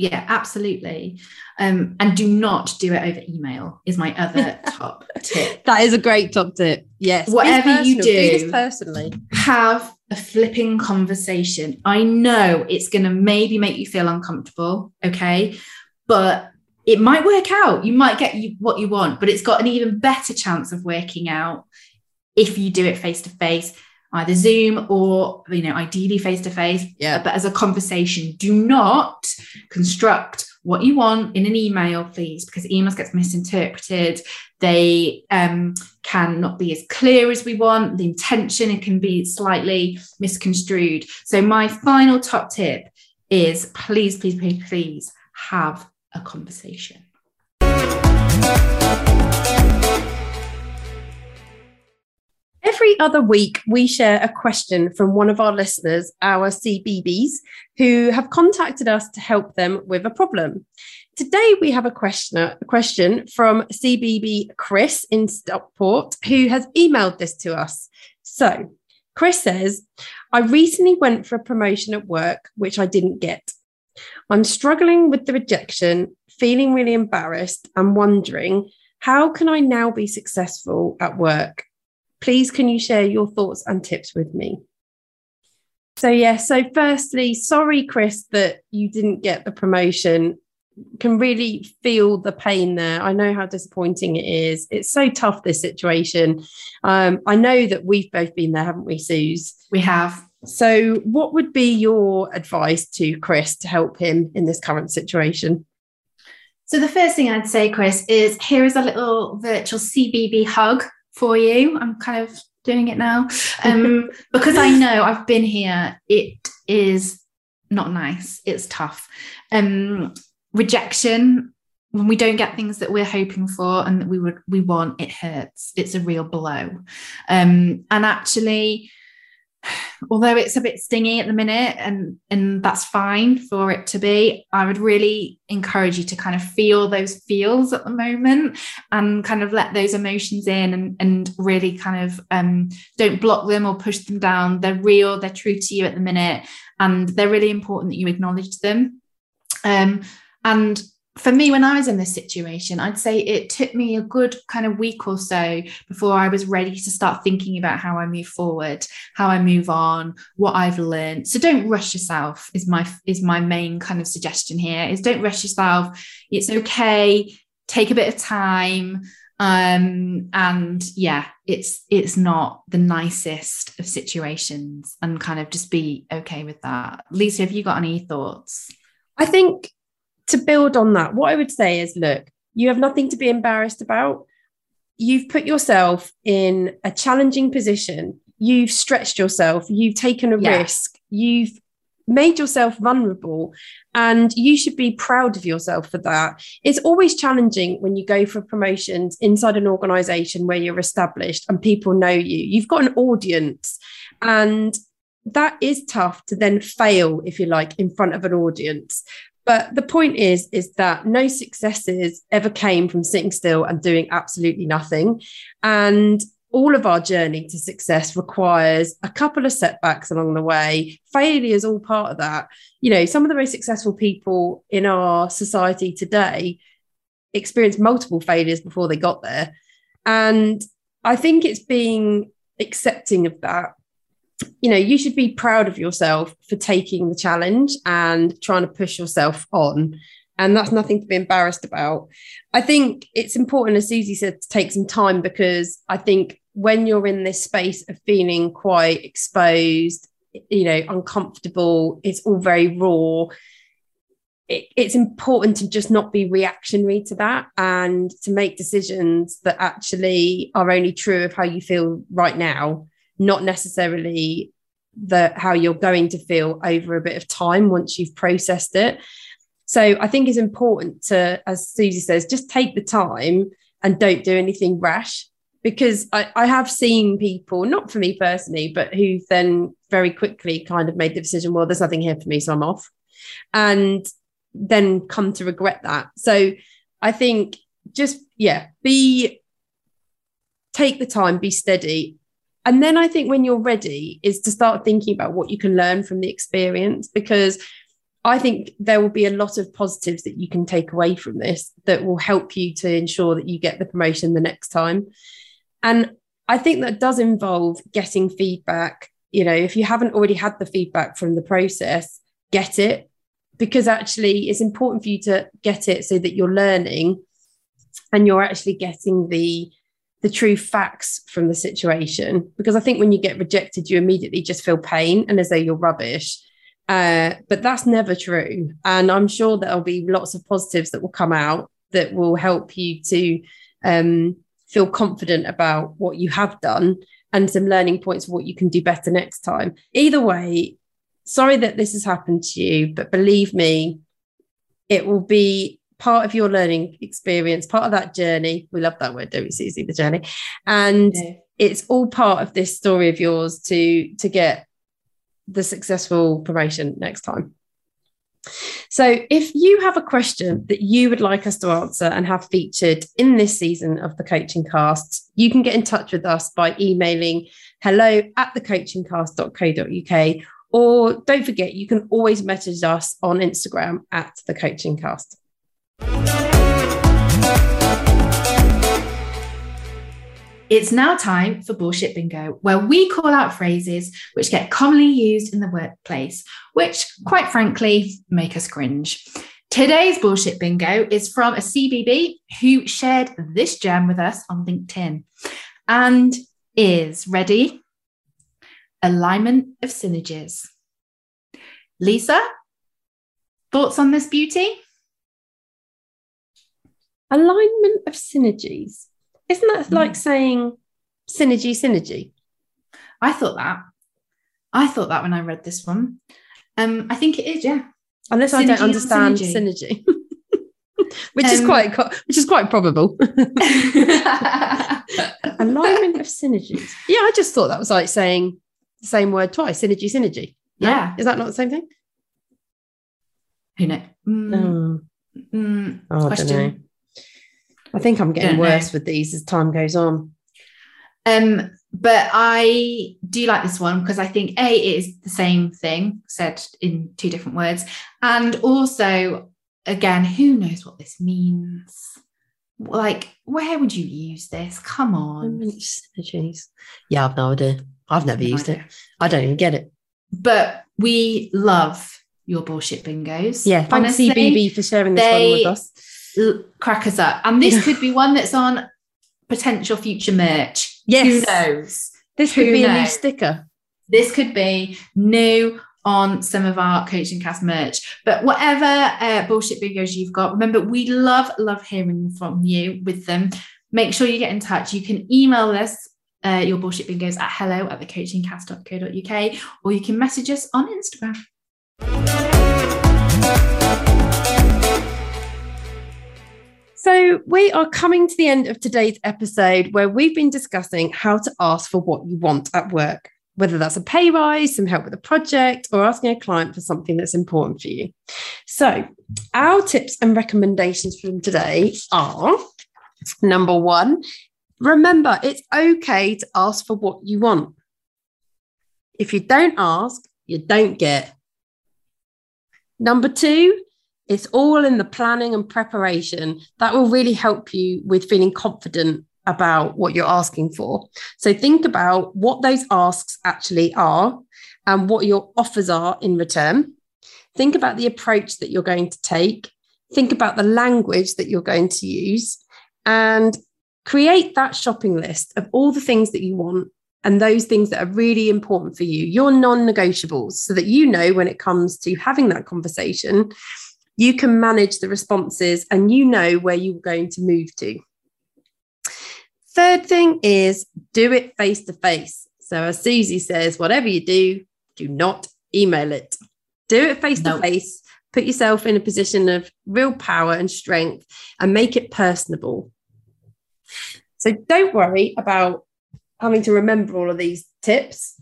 yeah absolutely. Um, and do not do it over email is my other top tip. That is a great top tip. Yes. Whatever you do, do personally. have a flipping conversation. I know it's going to maybe make you feel uncomfortable okay? But it might work out. You might get you what you want but it's got an even better chance of working out if you do it face to face either Zoom or, you know, ideally face to face. Yeah. But as a conversation, do not construct what you want in an email, please, because emails gets misinterpreted. They um, can not be as clear as we want. The intention it can be slightly misconstrued. So my final top tip is please, please, please, please have a conversation. Every other week, we share a question from one of our listeners, our CBBs, who have contacted us to help them with a problem. Today, we have a question, a question from CBB Chris in Stockport, who has emailed this to us. So, Chris says, I recently went for a promotion at work, which I didn't get. I'm struggling with the rejection, feeling really embarrassed, and wondering how can I now be successful at work? Please, can you share your thoughts and tips with me? So, yeah, so firstly, sorry, Chris, that you didn't get the promotion. Can really feel the pain there. I know how disappointing it is. It's so tough, this situation. Um, I know that we've both been there, haven't we, Suze? We have. So, what would be your advice to Chris to help him in this current situation? So, the first thing I'd say, Chris, is here is a little virtual CBB hug for you. I'm kind of doing it now um, because I know I've been here. It is not nice. It's tough. Um, rejection when we don't get things that we're hoping for and that we would we want, it hurts. It's a real blow. Um, and actually, although it's a bit stingy at the minute and and that's fine for it to be i would really encourage you to kind of feel those feels at the moment and kind of let those emotions in and, and really kind of um, don't block them or push them down. They're real they're true to you at the minute and they're really important that you acknowledge them. Um, and for me, when I was in this situation, I'd say it took me a good kind of week or so before I was ready to start thinking about how I move forward, how I move on, what I've learned. So don't rush yourself is my is my main kind of suggestion here is don't rush yourself. It's okay. Take a bit of time. Um, and yeah, it's it's not the nicest of situations and kind of just be okay with that. Lisa, have you got any thoughts? I think to build on that, what I would say is look, you have nothing to be embarrassed about. You've put yourself in a challenging position. You've stretched yourself. You've taken a yeah. risk. You've made yourself vulnerable and you should be proud of yourself for that. It's always challenging when you go for promotions inside an organization where you're established and people know you. You've got an audience and that is tough to then fail, if you like, in front of an audience. But the point is, is that no successes ever came from sitting still and doing absolutely nothing. And all of our journey to success requires a couple of setbacks along the way. Failure is all part of that. You know, some of the most successful people in our society today experienced multiple failures before they got there. And I think it's being accepting of that you know, you should be proud of yourself for taking the challenge and trying to push yourself on. And that's nothing to be embarrassed about. I think it's important, as Suzy said, to take some time because I think when you're in this space of feeling quite exposed, you know, uncomfortable, it's all very raw. It, it's important to just not be reactionary to that and to make decisions that actually are only true of how you feel right now not necessarily the how you're going to feel over a bit of time once you've processed it. So I think it's important to, as Suzy says, just take the time and don't do anything rash. because I, I have seen people, not for me personally, but who then very quickly kind of made the decision, well, there's nothing here for me, so I'm off. And then come to regret that. So I think just, yeah, be, take the time, be steady. And then I think when you're ready is to start thinking about what you can learn from the experience because I think there will be a lot of positives that you can take away from this that will help you to ensure that you get the promotion the next time. And I think that does involve getting feedback. You know, if you haven't already had the feedback from the process, get it because actually it's important for you to get it so that you're learning and you're actually getting the the true facts from the situation. Because i think when you get rejected you immediately just feel pain and as though you're rubbish. Uh, but that's never true. And i'm sure there'll be lots of positives that will come out that will help you to um, feel confident about what you have done and some learning points of what you can do better next time. Either way, sorry that this has happened to you, but believe me, it will be part of your learning experience, part of that journey. We love that word, don't we, Suzy? The journey. And yeah. it's all part of this story of yours to to get the successful promotion next time. So, if you have a question that you would like us to answer and have featured in this season of the Coaching Cast, you can get in touch with us by emailing hello at thecoachingcast.co.uk. Or don't forget, you can always message us on Instagram at the Coaching Cast. It's now time for Bullshit Bingo, where we call out phrases which get commonly used in the workplace, which, quite frankly, make us cringe. Today's Bullshit Bingo is from a CBB who shared this gem with us on LinkedIn and is ready alignment of synergies. Lisa, thoughts on this beauty? Alignment of synergies. Isn't that mm. like saying synergy, synergy? I thought that. I thought that when I read this one. Um, I think it is, yeah. Unless synergy I don't understand synergy. synergy. which um, is quite which is quite probable. Alignment of synergies. Yeah, I just thought that was like saying the same word twice. Synergy, synergy. No? Yeah. Is that not the same thing? Who knows? Mm, mm, oh, question. I think I'm getting worse know. with these as time goes on. Um, but I do like this one because I think A, it is the same thing said in two different words. And also, again, who knows what this means? Like, where would you use this? Come on. Synergies. Yeah, I've no idea. I've never used it. I don't even get it. But we love your bullshit bingos. Yeah, thanks Honestly, CBB for sharing this they, one with us crack us up. And this could be one that's on potential future merch. Yes. Who knows? This could be knows? a new sticker. This could be new on some of our coaching cast merch. But whatever uh, bullshit videos you've got, remember we love, love hearing from you with them. Make sure you get in touch. You can email us uh, your bullshit bingos at hello at thecoachingcast.co.uk or you can message us on Instagram. So, we are coming to the end of today's episode where we've been discussing how to ask for what you want at work, whether that's a pay rise, some help with a project, or asking a client for something that's important for you. So, our tips and recommendations from today are number one, remember it's okay to ask for what you want. If you don't ask, you don't get. Number two, it's all in the planning and preparation that will really help you with feeling confident about what you're asking for. So think about what those asks actually are and what your offers are in return. Think about the approach that you're going to take. Think about the language that you're going to use and create that shopping list of all the things that you want and those things that are really important for you, your non negotiables, so that you know when it comes to having that conversation you can manage the responses and you know where you're going to move to. Third thing is do it face to face. So, as Suzy says, whatever you do, do not email it. Do it face to face. Put yourself in a position of real power and strength and make it personable. So don't worry about having to remember all of these tips.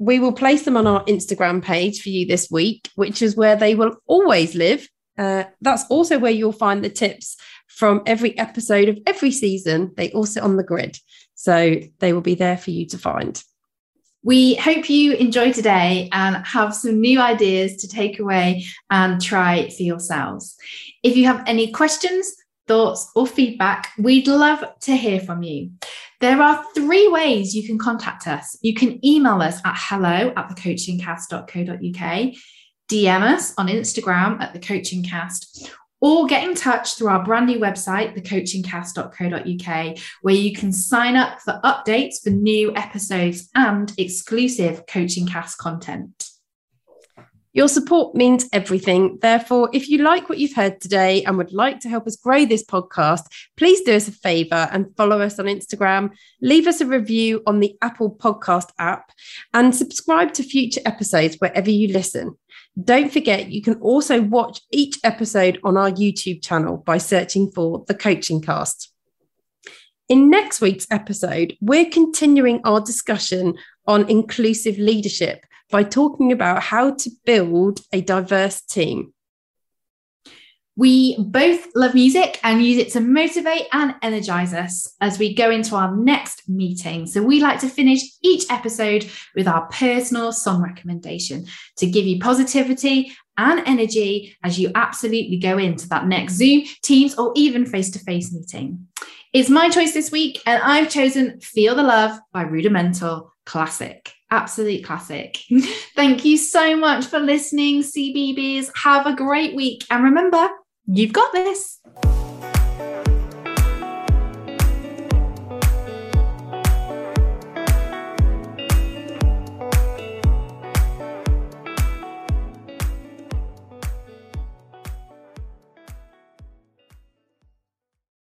We will place them on our Instagram page for you this week, which is where they will always live. Uh, that's also where you'll find the tips from every episode of every season. They all sit on the grid. So they will be there for you to find. We hope you enjoy today and have some new ideas to take away and try for yourselves. If you have any questions, thoughts, or feedback, we'd love to hear from you. There are three ways you can contact us. You can email us at hello at thecoachingcast.co.uk, DM us on Instagram at the Coaching Cast, or get in touch through our brand new website, thecoachingcast.co.uk, where you can sign up for updates for new episodes and exclusive Coaching Cast content. Your support means everything. Therefore, if you like what you've heard today and would like to help us grow this podcast, please do us a favor and follow us on Instagram, leave us a review on the Apple Podcast app, and subscribe to future episodes wherever you listen. Don't forget, you can also watch each episode on our YouTube channel by searching for The Coaching Cast. In next week's episode, we're continuing our discussion on inclusive leadership by talking about how to build a diverse team. We both love music and use it to motivate and energize us as we go into our next meeting. So, we like to finish each episode with our personal song recommendation to give you positivity and energy as you absolutely go into that next Zoom, Teams, or even face to face meeting. It's my choice this week, and I've chosen Feel the Love by Rudimental Classic. Absolute classic. Thank you so much for listening, CBBS. Have a great week. And remember, you've got this.